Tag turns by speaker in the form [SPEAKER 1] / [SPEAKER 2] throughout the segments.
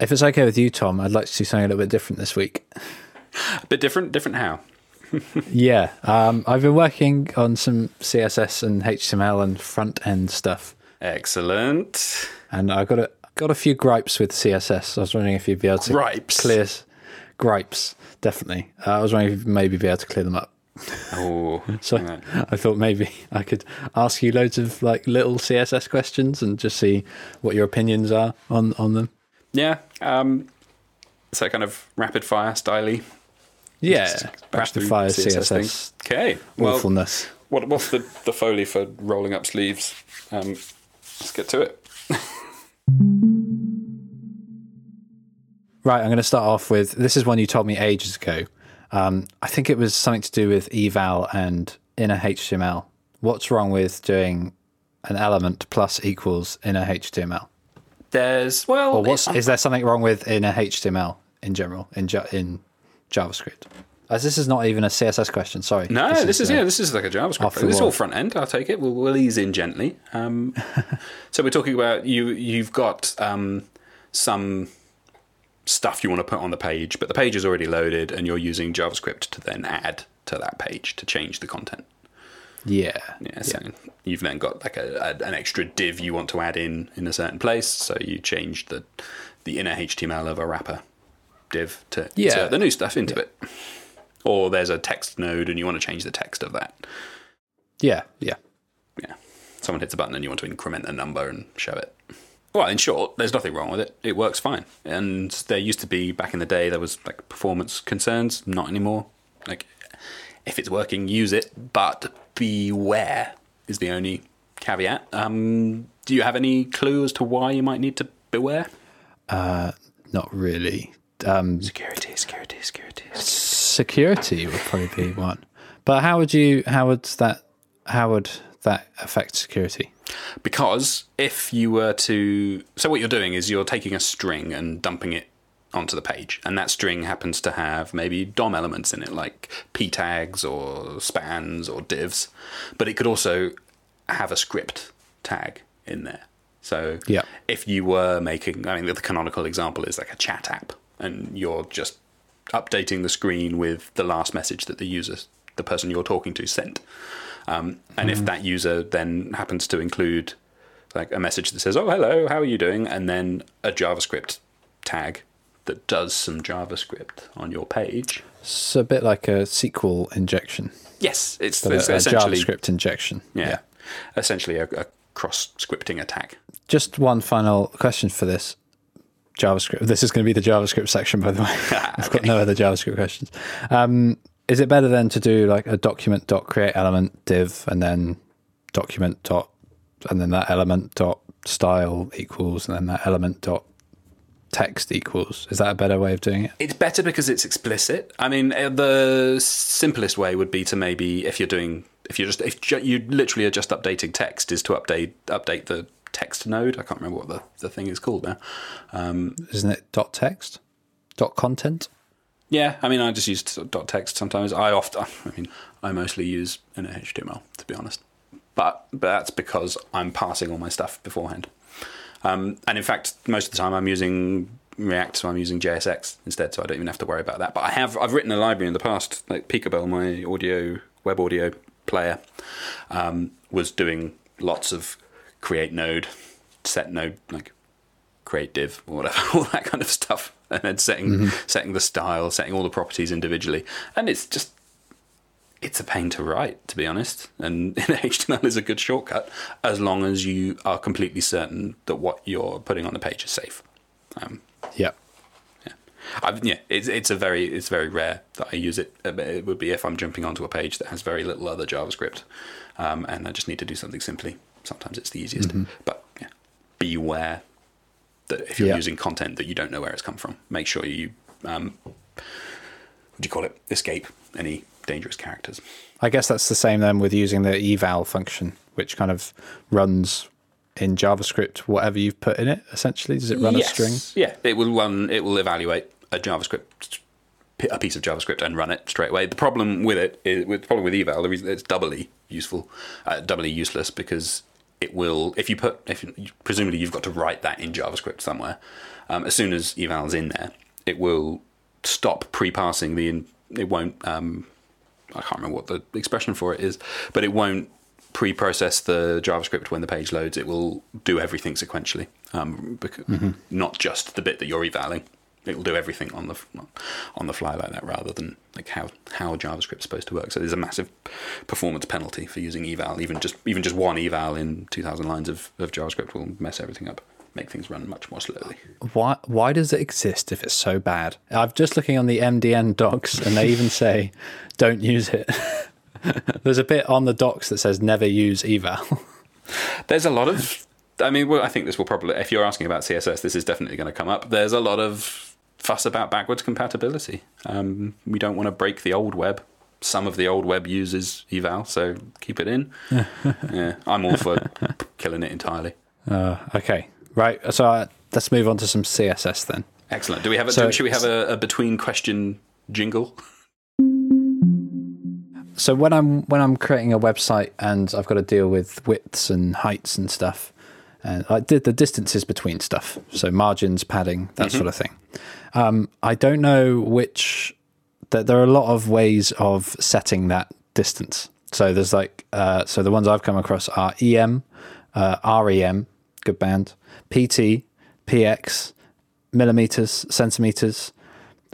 [SPEAKER 1] If it's okay with you, Tom, I'd like to do something a little bit different this week.
[SPEAKER 2] A bit different. Different how?
[SPEAKER 1] Yeah, um, I've been working on some CSS and HTML and front end stuff,
[SPEAKER 2] Excellent.
[SPEAKER 1] and I got a got a few gripes with CSS. I was wondering if you'd be able to
[SPEAKER 2] Gripes?
[SPEAKER 1] clear gripes. Definitely, uh, I was wondering if you'd maybe be able to clear them up.
[SPEAKER 2] Oh,
[SPEAKER 1] So
[SPEAKER 2] right.
[SPEAKER 1] I thought maybe I could ask you loads of like little CSS questions and just see what your opinions are on on them.
[SPEAKER 2] Yeah. Um, so kind of rapid fire styley.
[SPEAKER 1] Yeah, rapid fire
[SPEAKER 2] CSS.
[SPEAKER 1] CSS
[SPEAKER 2] Okay. Well,
[SPEAKER 1] awfulness.
[SPEAKER 2] what, what's the, the foley for rolling up sleeves? Um, let's get to it.
[SPEAKER 1] Right, I'm going to start off with this is one you told me ages ago. Um, I think it was something to do with eval and inner HTML. What's wrong with doing an element plus equals inner HTML?
[SPEAKER 2] There's well,
[SPEAKER 1] Or what's
[SPEAKER 2] it-
[SPEAKER 1] is there something wrong with inner HTML in general in in JavaScript? As this is not even a CSS question. Sorry.
[SPEAKER 2] No, this, is,
[SPEAKER 1] uh,
[SPEAKER 2] yeah, this is like a JavaScript. This is all front end. I'll take it. We'll, we'll ease in gently. Um, so we're talking about you. You've got um, some stuff you want to put on the page, but the page is already loaded, and you're using JavaScript to then add to that page to change the content.
[SPEAKER 1] Yeah.
[SPEAKER 2] Yeah, so you've then got like a, a, an extra div you want to add in in a certain place. So you change the the inner HTML of a wrapper div to
[SPEAKER 1] Yeah.
[SPEAKER 2] insert the new stuff into it. Or there's a text node and you want to change the text of that.
[SPEAKER 1] Yeah. Yeah.
[SPEAKER 2] Yeah, someone hits a button and you want to increment a number and show it. Well, in short, there's nothing wrong with it. It works fine. And there used to be back in the day there was like performance concerns. Not anymore. Like if it's working, use it, but beware is the only caveat. Um, do you have any clue as to why you might need to beware?
[SPEAKER 1] Not really. Um,
[SPEAKER 2] Security, security, security.
[SPEAKER 1] security would probably be one. But how would you? How would that? How would that affect security?
[SPEAKER 2] Because if you were to. So, what you're doing is you're taking a string and dumping it onto the page. And that string happens to have maybe DOM elements in it, like p tags or spans or divs. But it could also have a script tag in there. So,
[SPEAKER 1] Yeah.
[SPEAKER 2] if you were making. I mean, the canonical example is like a chat app, and you're just updating the screen with the last message that the user, the person you're talking to, sent. Um, and if that user then happens to include like a message that says, "Oh, hello, how are you doing?" and then a JavaScript tag that does some JavaScript on your page.
[SPEAKER 1] It's a bit like a SQL injection,
[SPEAKER 2] Yes, it's, it's
[SPEAKER 1] a, a JavaScript injection.
[SPEAKER 2] yeah, essentially a, a cross scripting attack.
[SPEAKER 1] Just one final question for this JavaScript. This is going to be the JavaScript section, by the way. I've got no other JavaScript questions. Um, is it better then to do like a document dot create element div and then document dot and then that element dot style equals and then that element dot text equals? Is that a better way of doing it?
[SPEAKER 2] It's better because it's explicit. I mean, uh, the simplest way would be to maybe if you're doing if you're just if ju- you literally are just updating text is to update update the text node. I can't remember what the, the thing is called now. Um,
[SPEAKER 1] Isn't it dot text? Dot content?
[SPEAKER 2] yeah, I mean, I just use dot text sometimes. I often, I mean, I mostly use in HTML to be honest, but but that's because I'm passing all my stuff beforehand. Um, and in fact, most of the time I'm using React, so I'm using JSX instead, so I don't even have to worry about that. But I have I've written a library in the past, like Peekabell, my audio web audio player, um, was doing lots of create node, set node, like create div or whatever, all that kind of stuff, and then setting setting the style, setting all the properties individually, and it's just it's a pain to write, to be honest. And HTML is a good shortcut as long as you are completely certain that what you're putting on the page is safe. Um,
[SPEAKER 1] Yeah.
[SPEAKER 2] I've, yeah, it's it's a very it's very rare that I use it. Uh, It would be if I'm jumping onto a page that has very little other JavaScript, um, and I just need to do something simply. Sometimes it's the easiest, but yeah, beware that if you're
[SPEAKER 1] Yeah.
[SPEAKER 2] using content that you don't know where it's come from, make sure you um, what do you call it? Escape any dangerous characters.
[SPEAKER 1] I guess that's the same then with using the eval function, which kind of runs in JavaScript whatever you've put in it. Essentially, does it run a string?
[SPEAKER 2] Yeah, it will run. It will evaluate a JavaScript, a piece of JavaScript, and run it straight away. The problem with it is, with the problem with eval, the reason it's doubly useful, uh, doubly useless because it will. If you put, if you, presumably you've got to write that in JavaScript somewhere, Um, as soon as eval is in there, it will stop pre-parsing the. In, it won't. Um, I can't remember what the expression for it is, but it won't pre-process the JavaScript when the page loads. It will do everything sequentially, um, because, not just the bit that you're evaling. It will do everything on the on the fly like that, rather than like how how JavaScript's supposed to work. So there's a massive performance penalty for using eval. Even just even just one eval in 2,000 lines of, of JavaScript will mess everything up, make things run much more slowly.
[SPEAKER 1] Why why does it exist if it's so bad? I'm just looking on the MDN docs and they even say don't use it. There's a bit on the docs that says never use eval.
[SPEAKER 2] There's a lot of. I mean, well, I think this will probably. If you're asking about CSS, this is definitely going to come up. There's a lot of fuss about backwards compatibility. Um, we don't want to break the old web. Some of the old web uses eval, so keep it in. yeah, I'm all for killing it entirely.
[SPEAKER 1] Uh, okay, right. So uh, let's move on to some CSS then.
[SPEAKER 2] Excellent. Do we have a?
[SPEAKER 1] So-
[SPEAKER 2] should we have a, a between question jingle?
[SPEAKER 1] So when I'm when I'm creating a website and I've got to deal with widths and heights and stuff, and I did the distances between stuff, so margins, padding, that sort of thing. Um, I don't know which. That there are a lot of ways of setting that distance. So there's like uh, so the ones I've come across are EM, uh, REM, good band, PT, PX, millimeters, centimeters.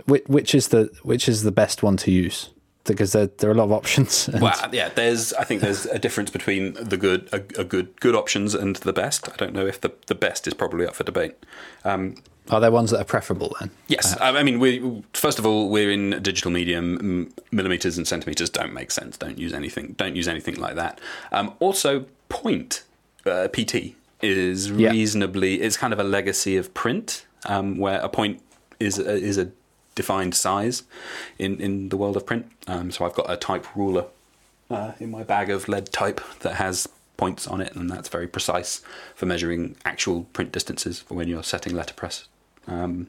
[SPEAKER 1] Which, which is the which is the best one to use? Because there there are a lot of options.
[SPEAKER 2] Well, yeah. There's. I think there's a difference between the good, a, a good, good options and the best. I don't know if the the best is probably up for debate. Um,
[SPEAKER 1] Are there ones that are preferable then?
[SPEAKER 2] Yes, I I mean, we first of all we're in a digital medium. Millimeters and centimeters don't make sense. Don't use anything. Don't use anything like that. Um, also, point uh, PT is
[SPEAKER 1] Yeah.
[SPEAKER 2] reasonably. It's kind of a legacy of print, um, where a point is a, is a defined size in in the world of print. Um, so I've got a type ruler uh, in my bag of lead type that has points on it, and that's very precise for measuring actual print distances for when you're setting letterpress. Um,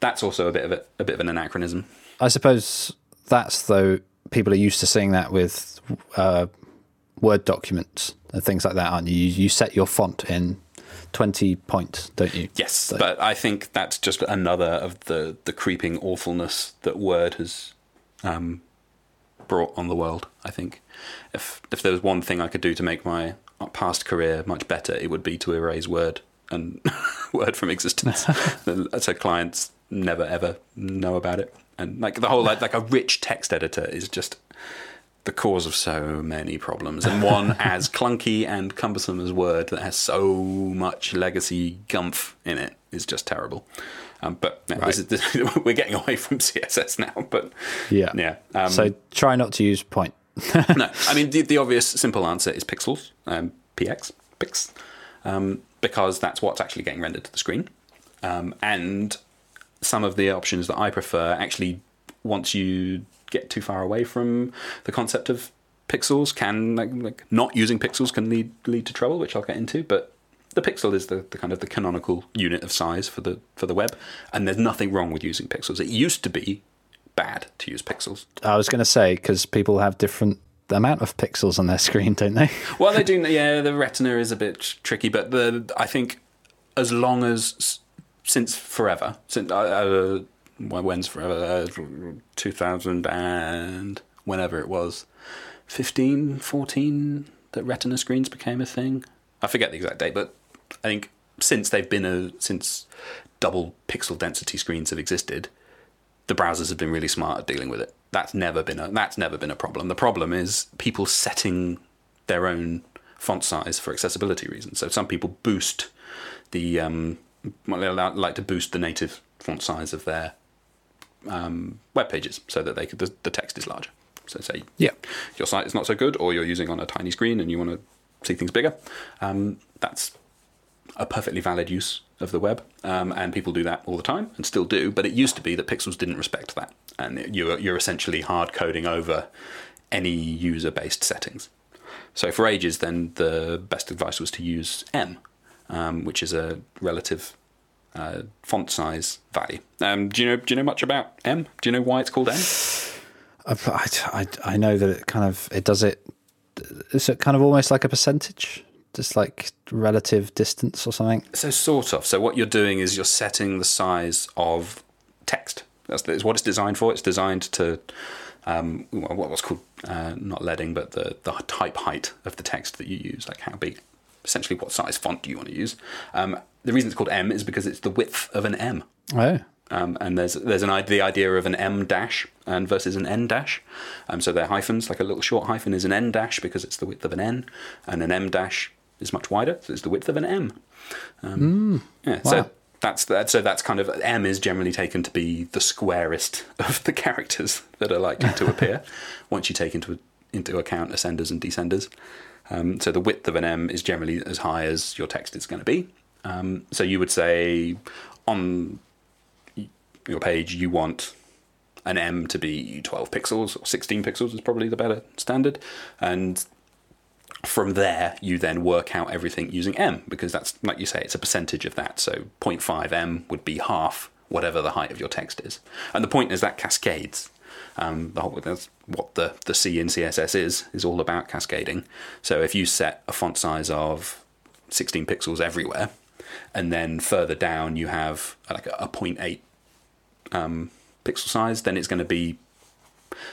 [SPEAKER 2] that's also a bit of a, a bit of an anachronism.
[SPEAKER 1] I suppose that's though people are used to seeing that with uh, Word documents and things like that, aren't you? You, you set your font in twenty points, don't you?
[SPEAKER 2] Yes, but I think that's just another of the the creeping awfulness that Word has um, brought on the world. I think if if there was one thing I could do to make my past career much better, it would be to erase Word and Word from existence, so clients never ever know about it. And like the whole like like a rich text editor is just the cause of so many problems, and one as clunky and cumbersome as Word that has so much legacy gumph in it is just terrible. Um, but no, this is, this, we're getting away from CSS now. But
[SPEAKER 1] Yeah.
[SPEAKER 2] yeah. Um,
[SPEAKER 1] so try not to use point.
[SPEAKER 2] no, I mean the, the obvious simple answer is pixels, um, px, pix, um, because that's what's actually getting rendered to the screen, um, and some of the options that I prefer actually, once you get too far away from the concept of pixels, can like, like not using pixels can lead lead to trouble, which I'll get into, but. The pixel is the, the kind of the canonical unit of size for the for the web, and there's nothing wrong with using pixels. It used to be bad to use pixels.
[SPEAKER 1] I was going to say because people have different amount of pixels on their screen, don't they?
[SPEAKER 2] Well, they do. Yeah, the retina is a bit tricky, but the I think as long as since forever, since uh, uh, when's forever, uh, two thousand and whenever it was, 15, 14, that retina screens became a thing. I forget the exact date, but I think since they've been a since double pixel density screens have existed, the browsers have been really smart at dealing with it. That's never been a that's never been a problem. The problem is people setting their own font size for accessibility reasons. So some people boost the um, well, they like to boost the native font size of their um, web pages so that they could, the, the text is larger. So say
[SPEAKER 1] Yeah.
[SPEAKER 2] your site is not so good, or you're using on a tiny screen and you want to see things bigger. Um, that's a perfectly valid use of the web, um, and people do that all the time and still do. But it used to be that Pixels didn't respect that, and you're you're essentially hard coding over any user based settings. So for ages, then the best advice was to use em, um, which is a relative uh, font size value. Um, do you know Do you know much about em? Do you know why it's called em?
[SPEAKER 1] I, I, I know that it kind of it does it. Is it kind of almost like a percentage? just like relative distance or something?
[SPEAKER 2] So sort of. So what you're doing is you're setting the size of text. That's, that's what it's designed for. It's designed to um, what was called uh, not leading, but the the type height of the text that you use, like how big, essentially what size font do you want to use. Um, the reason it's called em is because it's the width of an M.
[SPEAKER 1] Oh.
[SPEAKER 2] Um, and there's there's an the idea of an em dash and versus an en dash. Um, so they're hyphens, like a little short hyphen is an en dash because it's the width of an N, and an em dash is much wider, so it's the width of an M. Um, mm, yeah, wow. so that's that. So that's kind of M is generally taken to be the squarest of the characters that are likely to appear once you take into into account ascenders and descenders. Um, so the width of an M is generally as high as your text is going to be. Um, so you would say on your page you want an M to be 12 pixels or 16 pixels is probably the better standard, and from there you then work out everything using em because that's like you say it's a percentage of that. So 0.5 em would be half whatever the height of your text is. And the point is that cascades um, the whole, that's what the, the C in CSS is is all about cascading so if you set a font size of 16 pixels everywhere and then further down you have like a, a 0.8 um, pixel size then it's going to be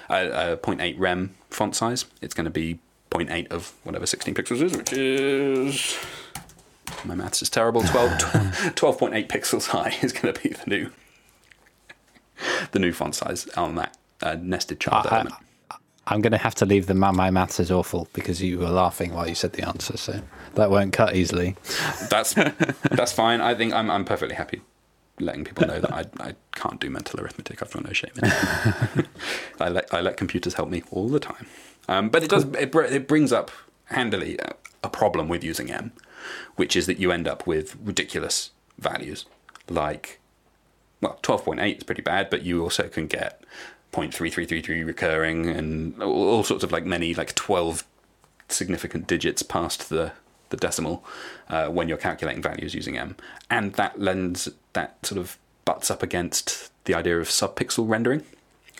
[SPEAKER 2] a, a 0.8 rem font size it's going to be 0.8 of whatever 16 pixels is, which is my maths is terrible. 12, 12.8 pixels high is going to be the new the new font size on that uh, nested child I, element.
[SPEAKER 1] I, am going to have to leave the math. my maths is awful because you were laughing while you said the answer, so that won't cut easily.
[SPEAKER 2] That's that's fine. I think I'm I'm perfectly happy letting people know that I, I can't do mental arithmetic. I've got no shame in it. I let I let computers help me all the time. Um, but it does it, it brings up handily a, a problem with using em, which is that you end up with ridiculous values like well 12.8 is pretty bad, but you also can get 0.3333 recurring and all, sorts of like many like 12 significant digits past the the decimal uh, when you're calculating values using em, and that lends that sort of butts up against the idea of subpixel rendering.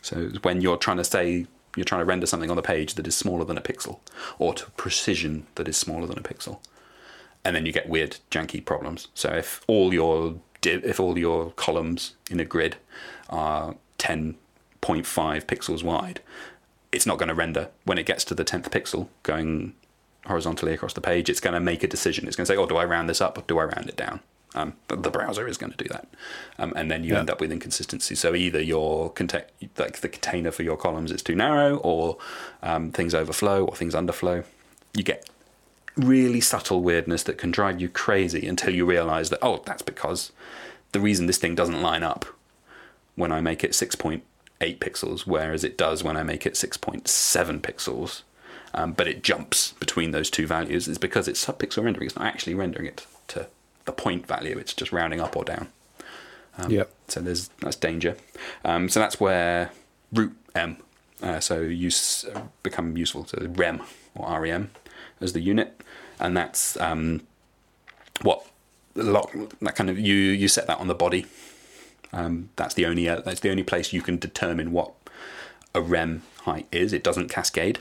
[SPEAKER 2] So when you're trying to say you're trying to render something on the page that is smaller than a pixel, or to precision that is smaller than a pixel, and then you get weird, janky problems. So if all your if all your columns in a grid are 10.5 pixels wide, it's not going to render when it gets to the 10th pixel going horizontally across the page. It's going to make a decision. It's going to say, "Oh, do I round this up or do I round it down?" Um, the browser is going to do that, um, and then you yeah. end up with inconsistency. So either your contain like the container for your columns is too narrow, or um, things overflow, or things underflow. You get really subtle weirdness that can drive you crazy until you realize that oh, that's because the reason this thing doesn't line up when I make it six point eight pixels, whereas it does when I make it six point seven pixels. Um, but it jumps between those two values is because it's subpixel rendering. It's not actually rendering it to the point value. It's just rounding up or down.
[SPEAKER 1] Um, yeah.
[SPEAKER 2] So there's that's danger. Um, so that's where root em. Uh, so use uh, become useful. So rem or rem as the unit, and that's um, what lot that kind of you you set that on the body. Um, that's the only uh, that's the only place you can determine what a rem height is. It doesn't cascade.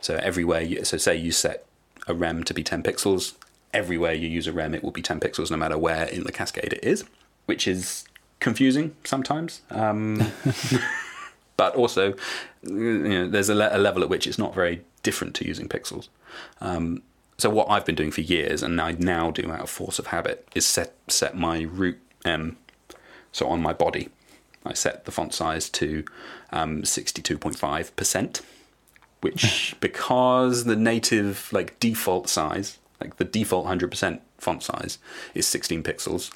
[SPEAKER 2] So everywhere, you, so say you set a rem to be 10 pixels, everywhere you use a rem, it will be 10 pixels no matter where in the cascade it is, which is confusing sometimes. Um, but also, you know, there's a, le- a, level at which it's not very different to using pixels. Um, so what I've been doing for years, and I now do out of force of habit, is set set my root em. So on my body, I set the font size to um, 62.5 percent, which because the native like default size like the default 100% font size is 16 pixels.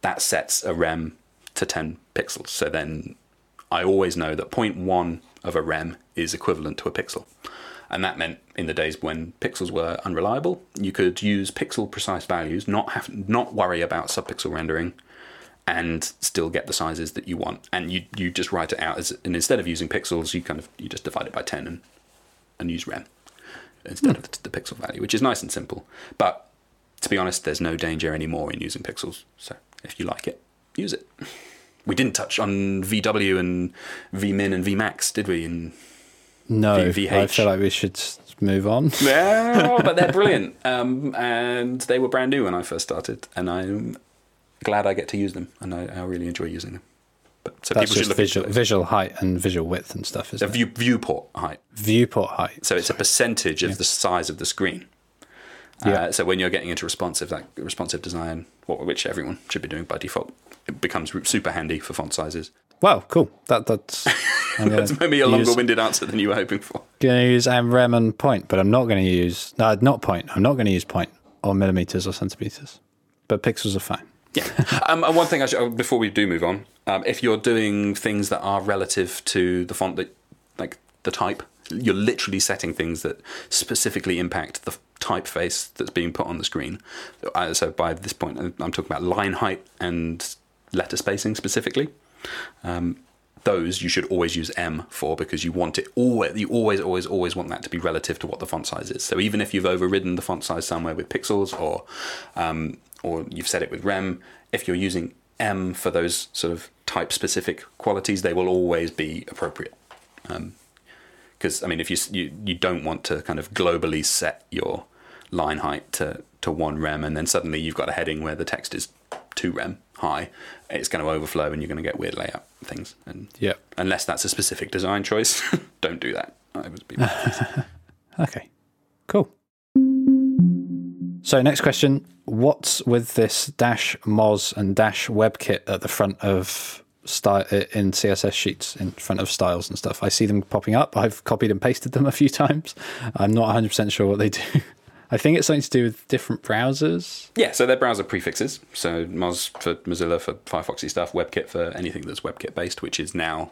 [SPEAKER 2] That sets a rem to 10 pixels. So then I always know that 0.1 of a rem is equivalent to a pixel. And that meant in the days when pixels were unreliable, you could use pixel precise values, not have not worry about subpixel rendering, and still get the sizes that you want. And you you just write it out as and instead of using pixels, you kind of you just divide it by ten and and use rem instead mm. of the, the pixel value, which is nice and simple. But to be honest, there's no danger anymore in using pixels. So if you like it, use it. We didn't touch on VW and VMin and VMax, did we? In
[SPEAKER 1] No,
[SPEAKER 2] V-
[SPEAKER 1] I
[SPEAKER 2] VH.
[SPEAKER 1] feel like we should move on.
[SPEAKER 2] Yeah, but they're brilliant. Um, and they were brand new when I first started, and I'm glad I get to use them, and I, I really enjoy using them. But so
[SPEAKER 1] That's
[SPEAKER 2] people should
[SPEAKER 1] just
[SPEAKER 2] look
[SPEAKER 1] visual, visual height and visual width and stuff, it?
[SPEAKER 2] view, viewport height.
[SPEAKER 1] Viewport height.
[SPEAKER 2] So it's a percentage of the size of the screen.
[SPEAKER 1] Yeah.
[SPEAKER 2] Uh, so when you're getting into responsive, like responsive design, what, which everyone should be doing by default, it becomes super handy for font sizes.
[SPEAKER 1] Wow, cool. That that's.
[SPEAKER 2] That's maybe a longer-winded answer than you were hoping for.
[SPEAKER 1] Going to use AMREM and point, but I'm not going to use no, not point. I'm not going to use point or millimeters or centimeters, but pixels are fine.
[SPEAKER 2] Yeah. um, and one thing oh, before we do move on, um, if you're doing things that are relative to the font that, like the type, you're literally setting things that specifically impact the typeface that's being put on the screen. Uh, so by this point, I'm I'm talking about line height and letter spacing specifically. Um, those you should always use em for because you want it always. You always, always, always want that to be relative to what the font size is. So even if you've overridden the font size somewhere with pixels or um, or you've set it with rem, if you're using em for those sort of type specific qualities, they will always be appropriate. Um, because I mean, if you, you you don't want to kind of globally set your line height to to one rem, and then suddenly you've got a heading where the text is two rem high, it's going to overflow, and you're going to get weird layout things. And
[SPEAKER 1] Yeah.
[SPEAKER 2] unless that's a specific design choice, don't do that. I would be
[SPEAKER 1] Okay. Cool. So next question: What's with this dash Moz and dash WebKit at the front of style uh, in CSS sheets in front of styles and stuff? I see them popping up. I've copied and pasted them a few times. I'm not 100 percent sure what they do. I think it's something to do with different browsers.
[SPEAKER 2] Yeah, so they're browser prefixes. So Moz for Mozilla for Firefoxy stuff, WebKit for anything that's WebKit based, which is now.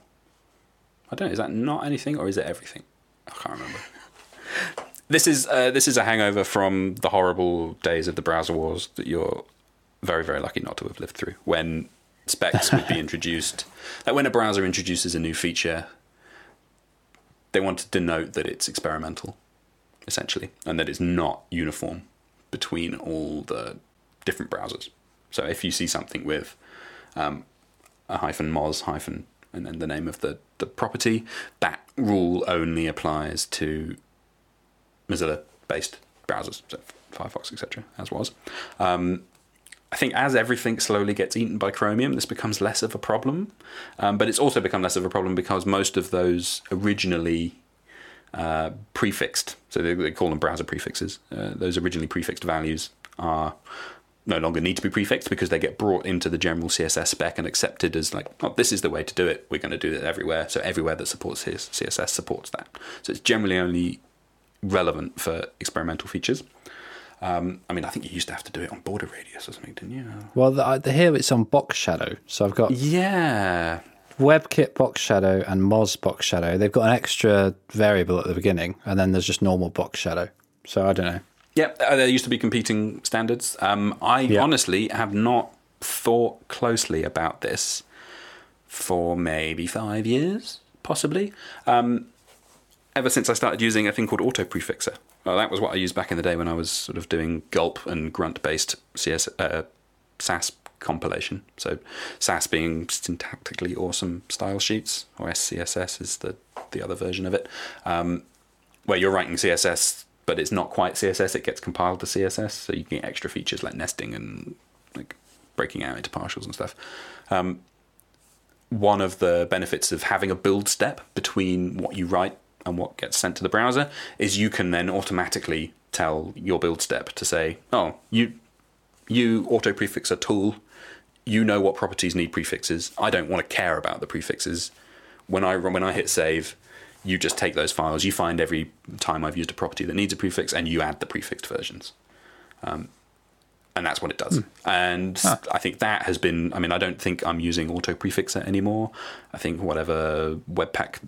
[SPEAKER 2] I don't know. Is that not anything or is it everything? I can't remember. This is uh, this is a hangover from the horrible days of the browser wars that you're very very lucky not to have lived through. When specs would be introduced, like when a browser introduces a new feature, they want to denote that it's experimental, essentially, and that it's not uniform between all the different browsers. So if you see something with um, a hyphen moz hyphen and then the name of the, the property, that rule only applies to Mozilla based browsers, so Firefox, etc., as was. Um, I think as everything slowly gets eaten by Chromium, this becomes less of a problem. Um, but it's also become less of a problem because most of those originally uh, prefixed, so they, they call them browser prefixes, uh, those originally prefixed values are no longer need to be prefixed because they get brought into the general CSS spec and accepted as like, oh, this is the way to do it. We're going to do it everywhere. So everywhere that supports CSS supports that. So it's generally only relevant for experimental features. Um, I mean, I think you used to have to do it on border radius or something, didn't you?
[SPEAKER 1] Well, the, the, here it's on box shadow. So I've got
[SPEAKER 2] Yeah.
[SPEAKER 1] WebKit box shadow and Moz box shadow. They've got an extra variable at the beginning, and then there's just normal box shadow. So I don't know.
[SPEAKER 2] Yeah, uh, there used to be competing standards. Um, I
[SPEAKER 1] Yeah.
[SPEAKER 2] honestly have not thought closely about this for maybe five years, possibly. Um, ever since I started using a thing called Auto Prefixer. Well, that was what I used back in the day when I was sort of doing gulp and grunt based CS, uh, Sass compilation. So Sass being syntactically awesome style sheets, or SCSS is the, the other version of it, um, where you're writing CSS, but it's not quite CSS, it gets compiled to CSS, so you get extra features like nesting and like breaking out into partials and stuff. Um, one of the benefits of having a build step between what you write and what gets sent to the browser is you can then automatically tell your build step to say, oh, you you auto prefix a tool, you know what properties need prefixes. I don't want to care about the prefixes. When I when I hit save, you just take those files. You find every time I've used a property that needs a prefix, and you add the prefixed versions. Um, and that's what it does. And I think that has been. I mean, I don't think I'm using auto prefixer anymore. I think whatever Webpack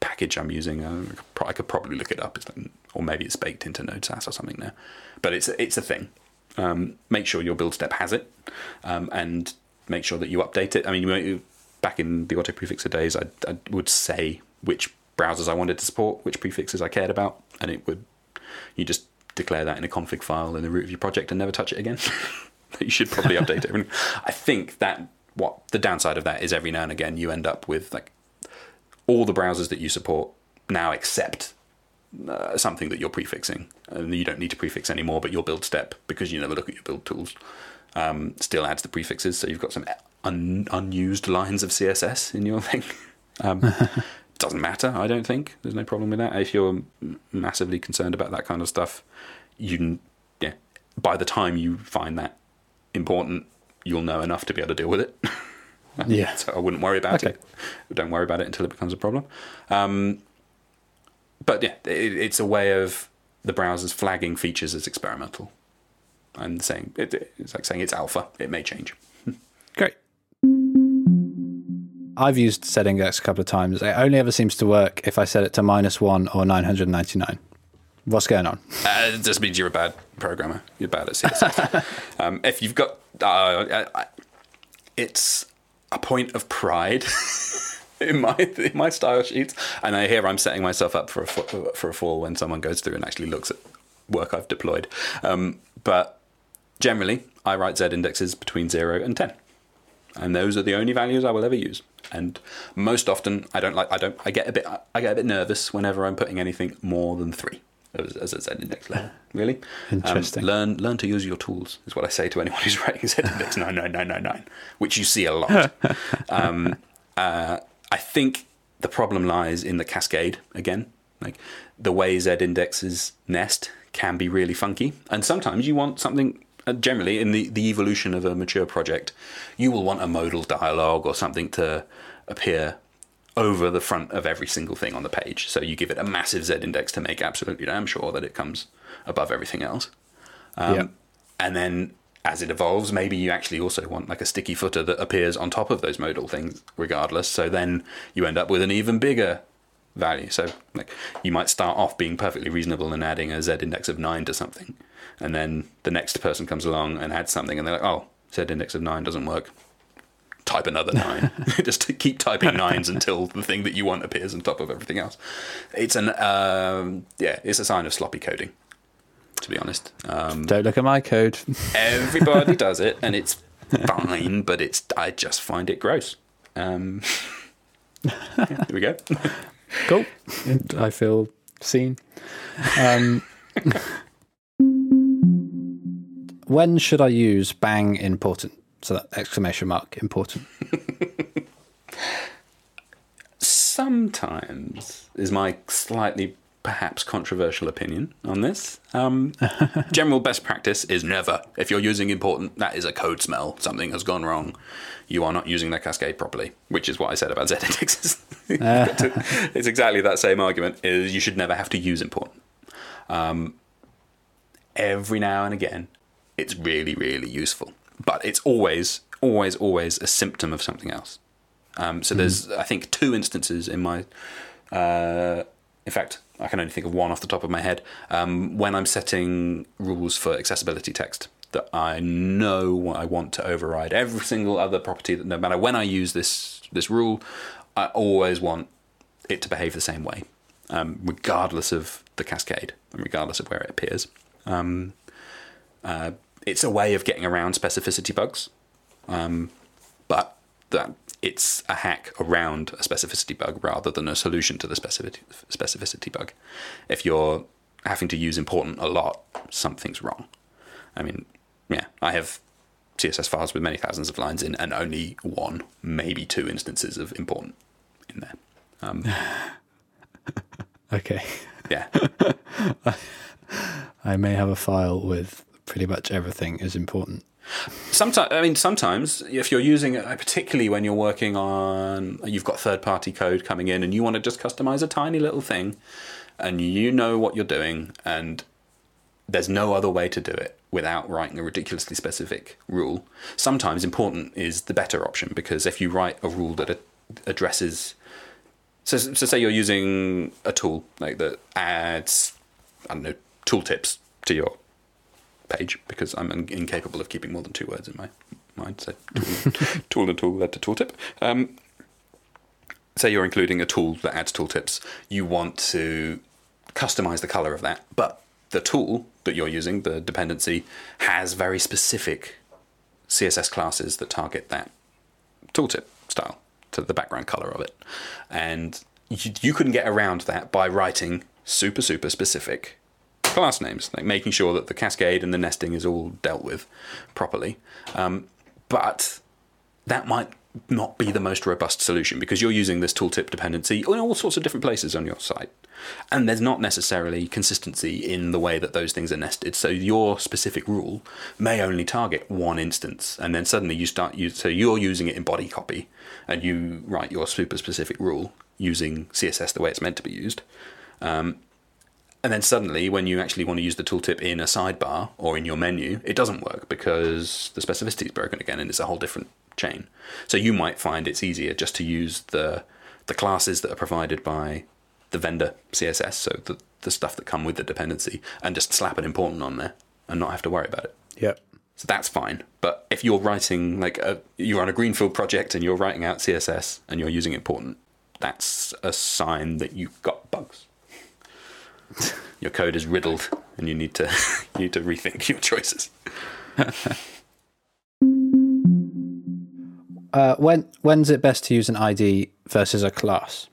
[SPEAKER 2] package I'm using, uh, I could pro- I could probably look it up, like- or maybe it's baked into node-sass or something now. But it's it's a thing. Um, make sure your build step has it, um, and make sure that you update it. I mean, back in the auto prefixer days, I, I would say which browsers I wanted to support, which prefixes I cared about, and it would you just declare that in a config file in the root of your project and never touch it again. you should probably update it. I think that what the downside of that is every now and again you end up with like all the browsers that you support now accept uh, something that you're prefixing, and you don't need to prefix anymore. But your build step, because you never look at your build tools, um, still adds the prefixes. So you've got some un- unused lines of CSS in your thing. Um, doesn't matter, I don't think. There's no problem with that. If you're massively concerned about that kind of stuff, you yeah. By the time you find that important, you'll know enough to be able to deal with it.
[SPEAKER 1] yeah.
[SPEAKER 2] So I wouldn't worry about
[SPEAKER 1] Okay.
[SPEAKER 2] it. Don't worry about it until it becomes a problem. Um, but yeah, it, it's a way of the browser's flagging features as experimental. and saying it, it's like saying it's alpha. It may change.
[SPEAKER 1] Great. I've used setting X a couple of times. It only ever seems to work if I set it to minus one or 999. What's going on?
[SPEAKER 2] Uh, it just means you're a bad programmer. You're bad at CSS. um, if you've got, uh, I- it's a point of pride in my in my style sheets, and I hear I'm setting myself up for a for a fall when someone goes through and actually looks at work I've deployed. Um, but generally, I write z indexes between zero and ten, and those are the only values I will ever use. And most often, I don't like. I don't. I get a bit. I get a bit nervous whenever I'm putting anything more than three as, as a Z index level. Really
[SPEAKER 1] Interesting.
[SPEAKER 2] Um, learn learn to use your tools is what I say to anyone who's writing Z index nine nine nine nine nine, which you see a lot. um, uh, I think the problem lies in the cascade again. Like the way Z indexes nest can be really funky, and sometimes you want something. Uh, generally, in the, the evolution of a mature project, you will want a modal dialogue or something to appear over the front of every single thing on the page. So you give it a massive Z index to make absolutely damn sure that it comes above everything else. Um,
[SPEAKER 1] Yeah.
[SPEAKER 2] And then as it evolves, maybe you actually also want like a sticky footer that appears on top of those modal things, regardless. So then you end up with an even bigger value. So like you might start off being perfectly reasonable and adding a Z index of nine to something, and then the next person comes along and adds something, and they're like, "Oh, Z index of nine doesn't work." Type another nine. Just to keep typing nines until the thing that you want appears on top of everything else. It's an um, yeah, it's a sign of sloppy coding. To be honest, um,
[SPEAKER 1] Don't look at my code.
[SPEAKER 2] everybody does it, and it's fine. But it's I just find it gross. Um, yeah, there we go.
[SPEAKER 1] cool. I feel seen. Um, when should I use bang important? So that exclamation mark important.
[SPEAKER 2] Sometimes is my slightly perhaps controversial opinion on this. Um, general best practice is never. If you're using important, that is a code smell. Something has gone wrong. You are not using that cascade properly, which is what I said about Z indexes. it's exactly that same argument. Is you should never have to use important. Um, every now and again, it's really, really useful. But it's always, always, always a symptom of something else. Um, so there's, I think, two instances in my. Uh, in fact, I can only think of one off the top of my head. Um, when I'm setting rules for accessibility text, that I know what I want to override every single other property. That no matter when I use this this rule, I always want it to behave the same way, um, regardless of the cascade and regardless of where it appears. Um, uh, it's a way of getting around specificity bugs, um, but that it's a hack around a specificity bug rather than a solution to the specificity specificity bug. If you're having to use important a lot, something's wrong. I mean, yeah, I have CSS files with many thousands of lines in, and only one, maybe two instances of important in there. Um,
[SPEAKER 1] Okay.
[SPEAKER 2] yeah,
[SPEAKER 1] I may have a file with pretty much everything is important.
[SPEAKER 2] Sometimes, I mean, sometimes if you're using it, particularly when you're working on, you've got third party code coming in and you want to just customize a tiny little thing and you know what you're doing and there's no other way to do it without writing a ridiculously specific rule. Sometimes important is the better option because if you write a rule that addresses, so, so say you're using a tool like that adds, I don't know, tooltips to your page because I'm in- incapable of keeping more than two words in my mind. So tool, and tool led to tooltip. Um, say you're including a tool that adds tooltips, you want to customize the color of that, but the tool that you're using, the dependency, has very specific CSS classes that target that tooltip style to the background color of it. And you, you couldn't get around that by writing super super specific class names, like making sure that the cascade and the nesting is all dealt with properly. Um, but that might not be the most robust solution because you're using this tooltip dependency in all sorts of different places on your site. And there's not necessarily consistency in the way that those things are nested. So your specific rule may only target one instance, and then suddenly you start so you're using it in body copy, and you write your super specific rule using CSS the way it's meant to be used. Um, and then suddenly, when you actually want to use the tooltip in a sidebar or in your menu, it doesn't work because the specificity is broken again, and it's a whole different chain. So you might find it's easier just to use the the classes that are provided by the vendor CSS, so the the stuff that come with the dependency, and just slap an important on there and not have to worry about it.
[SPEAKER 1] Yep.
[SPEAKER 2] So that's fine. But if you're writing like a, you're on a greenfield project and you're writing out CSS and you're using important, that's a sign that you've got bugs. your code is riddled and you need to you need to rethink your choices.
[SPEAKER 1] Uh, when when's it best to use an ID versus a class?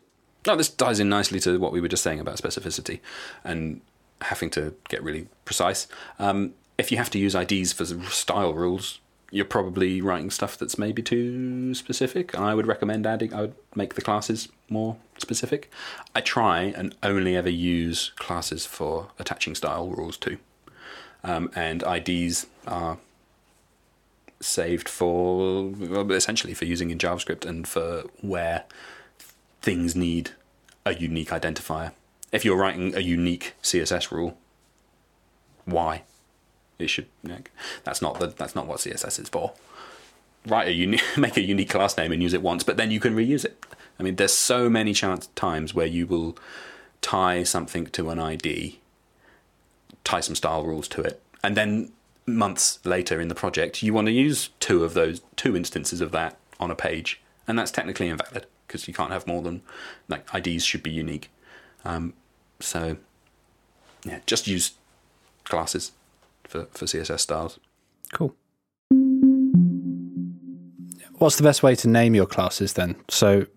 [SPEAKER 2] No, this ties in nicely to what we were just saying about specificity and having to get really precise. Um, if you have to use IDs for style rules, you're probably writing stuff that's maybe too specific. And I would recommend adding, I would make the classes more specific. I try and only ever use classes for attaching style rules to. Um, and IDs are saved for essentially for using in JavaScript and for where things need a unique identifier. If you're writing a unique CSS rule, why? It should. That's not the. That's not what CSS is for. Write a unique, make a unique class name and use it once, but then you can reuse it. I mean, there's so many chance times where you will tie something to an ID, tie some style rules to it, and then months later in the project, you want to use two of those two instances of that on a page, and that's technically invalid because you can't have more than like IDs should be unique. Um, so yeah, just use classes for, for CSS styles.
[SPEAKER 1] Cool. What's the best way to name your classes then? So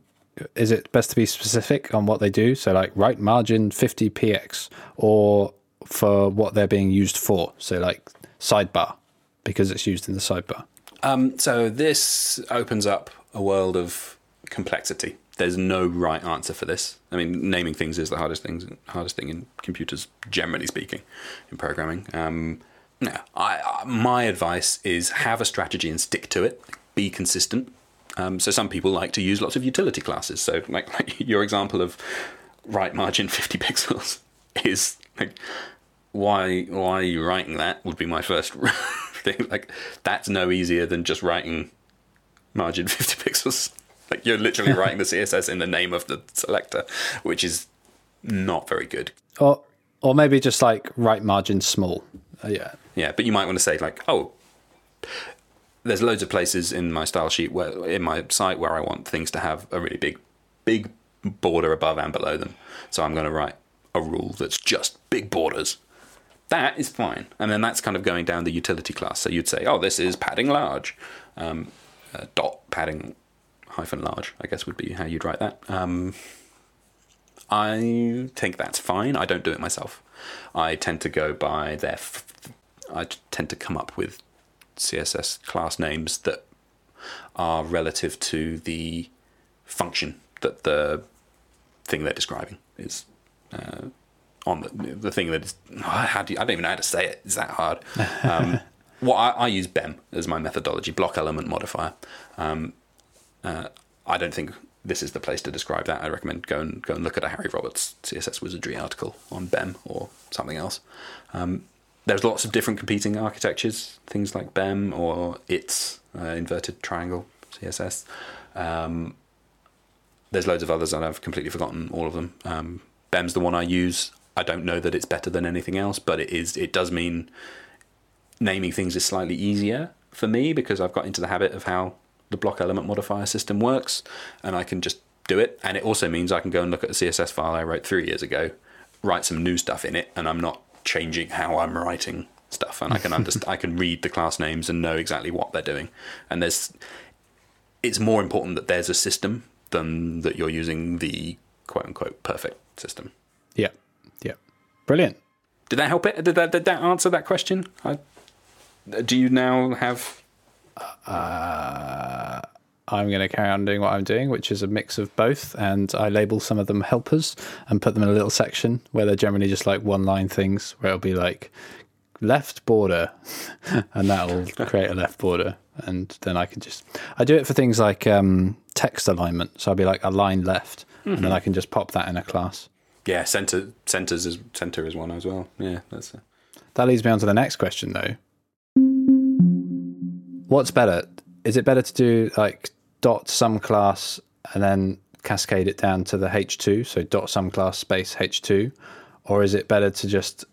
[SPEAKER 1] is it best to be specific on what they do? So like right margin 50px or for what they're being used for? So like sidebar because it's used in the sidebar.
[SPEAKER 2] Um, so this opens up a world of complexity. There's no right answer for this. I mean, naming things is the hardest thing, hardest thing in computers, generally speaking, in programming. Um, yeah, I, my advice is have a strategy and stick to it. Be consistent. Um, so some people like to use lots of utility classes. So like, like your example of right margin 50 pixels is like why why are you writing that would be my first thing like that's no easier than just writing margin 50 pixels like you're literally writing the css in the name of the selector which is not very good
[SPEAKER 1] or or maybe just like right margin small uh, yeah
[SPEAKER 2] yeah but you might want to say like oh there's loads of places in my style sheet where in my site where i want things to have a really big big border above and below them so i'm going to write a rule that's just big borders that is fine. And then that's kind of going down the utility class. So you'd say, oh, this is padding large. Um, uh, dot padding hyphen large, I guess would be how you'd write that. Um, I think that's fine. I don't do it myself. I tend to go by their. F- I tend to come up with CSS class names that are relative to the function that the thing they're describing is. Uh, on the, the thing that is how do you, I don't even know how to say it. It's that hard. Um, well, I, I, use BEM as my methodology, block element modifier. Um, uh, I don't think this is the place to describe that. I recommend go and go and look at a Harry Roberts CSS Wizardry article on BEM or something else. Um, there's lots of different competing architectures, things like BEM or ITS, uh, inverted triangle CSS. Um, there's loads of others, and I've completely forgotten all of them. Um, BEM's the one I use. I don't know that it's better than anything else, but it is. It does mean naming things is slightly easier for me because I've got into the habit of how the block element modifier system works, and I can just do it. And it also means I can go and look at a CSS file I wrote three years ago, write some new stuff in it, and I'm not changing how I'm writing stuff. And I can understand, I can read the class names and know exactly what they're doing. And there's, it's more important that there's a system than that you're using the quote unquote perfect system.
[SPEAKER 1] Yeah. Yeah. Brilliant.
[SPEAKER 2] Did that help it? Did that, did that answer that question? I, do you now have.
[SPEAKER 1] Uh, I'm going to carry on doing what I'm doing, which is a mix of both. And I label some of them helpers and put them in a little section where they're generally just like one line things where it'll be like left border and that'll create a left border. And then I can just, I do it for things like um, text alignment. So I'll be like align left mm-hmm. and then I can just pop that in a class.
[SPEAKER 2] Yeah, center centers is center is one as well. Yeah, that's a...
[SPEAKER 1] that leads me on to the next question though. What's better? Is it better to do like dot some class and then cascade it down to the H2, so dot some class space H2, or is it better to just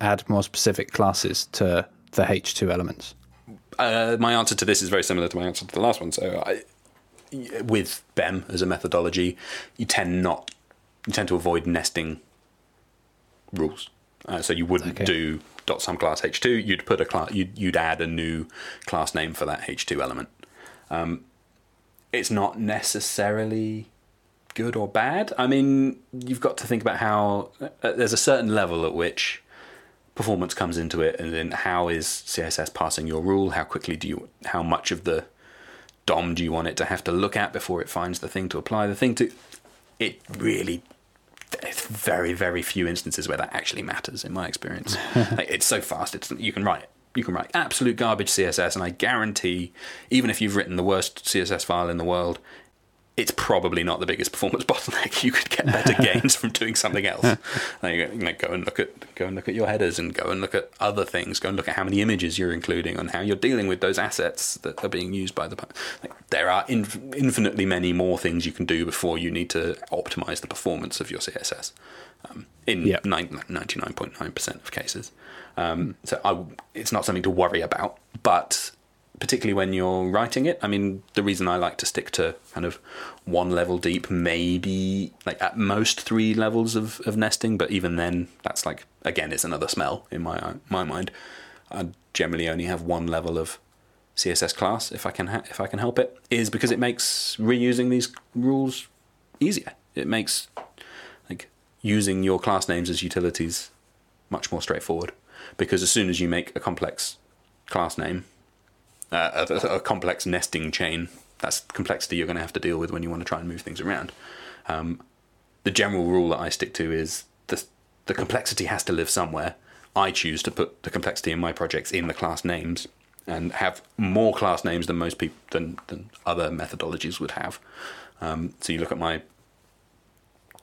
[SPEAKER 1] add more specific classes to the H2 elements?
[SPEAKER 2] Uh, my answer to this is very similar to my answer to the last one. So, I, with BEM as a methodology, you tend not you tend to avoid nesting rules. Uh, so you wouldn't okay. do dot some class H2. You'd put a class. You'd, you'd add a new class name for that H2 element. Um, it's not necessarily good or bad. I mean, you've got to think about how uh, there's a certain level at which performance comes into it, and then how is CSS parsing your rule? How quickly do you? How much of the DOM do you want it to have to look at before it finds the thing to apply the thing to? It really very very few instances where that actually matters in my experience. like, it's so fast. It's you can write you can write absolute garbage CSS, and I guarantee, even if you've written the worst CSS file in the world, it's probably not the biggest performance bottleneck. You could get better gains from doing something else. like, you know, go and look at go and look at your headers, and go and look at other things. Go and look at how many images you're including, and how you're dealing with those assets that are being used by the. Like, there are infinitely many more things you can do before you need to optimize the performance of your CSS. Um, in yep. 99.9% of cases. Um, so I, it's not something to worry about, but particularly when you're writing it, I mean, the reason I like to stick to kind of one level deep, maybe like at most three levels of, of nesting, but even then, that's like, again, it's another smell in my, my mind. I generally only have one level of CSS class if I can ha- if I can help it is because it makes reusing these rules easier. It makes like using your class names as utilities much more straightforward because as soon as you make a complex class name, uh, a, a, complex nesting chain, that's complexity you're going to have to deal with when you want to try and move things around. Um, the general rule that I stick to is the, the complexity has to live somewhere. I choose to put the complexity in my projects in the class names and have more class names than most people than, than other methodologies would have. Um, so you look at my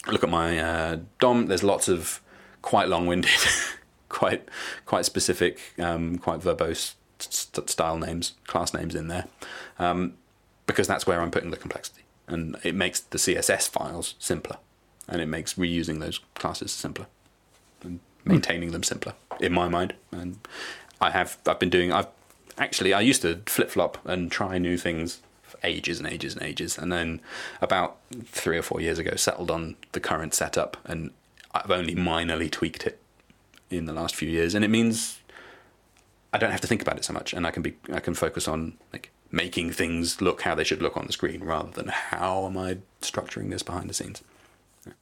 [SPEAKER 2] look at my uh, DOM. There's lots of quite long-winded quite quite specific, um, quite verbose st- style names, class names in there, um, because that's where I'm putting the complexity, and it makes the CSS files simpler, and it makes reusing those classes simpler, and maintaining mm. them simpler in my mind. And I have I've been doing I've actually I used to flip flop and try new things ages and ages and ages, and then about three or four years ago settled on the current setup, and I've only minorly tweaked it in the last few years, and it means I don't have to think about it so much, and I can be I can focus on like making things look how they should look on the screen rather than how am I structuring this behind the scenes. Yeah.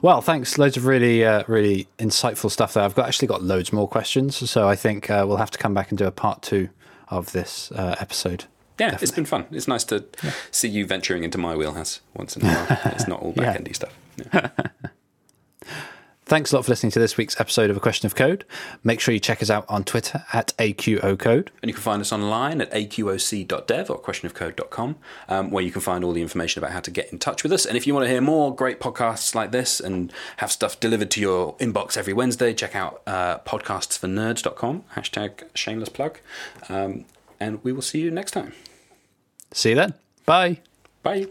[SPEAKER 1] Well, thanks. Loads of really, uh, really insightful stuff there. I've got actually got loads more questions, so I think uh, we'll have to come back and do a part two of this uh, episode.
[SPEAKER 2] Yeah, Definitely. it's been fun. It's nice to yeah. see you venturing into my wheelhouse once in a while. it's not all back endy yeah. stuff. Yeah.
[SPEAKER 1] Thanks a lot for listening to this week's episode of A Question of Code. Make sure you check us out on Twitter at AQOCode.
[SPEAKER 2] And you can find us online at aqoc.dev or questionofcode.com, um, where you can find all the information about how to get in touch with us. And if you want to hear more great podcasts like this and have stuff delivered to your inbox every Wednesday, check out uh, podcastsfornerds.com, hashtag shameless plug. Um, and we will see you next time.
[SPEAKER 1] See you then. Bye.
[SPEAKER 2] Bye.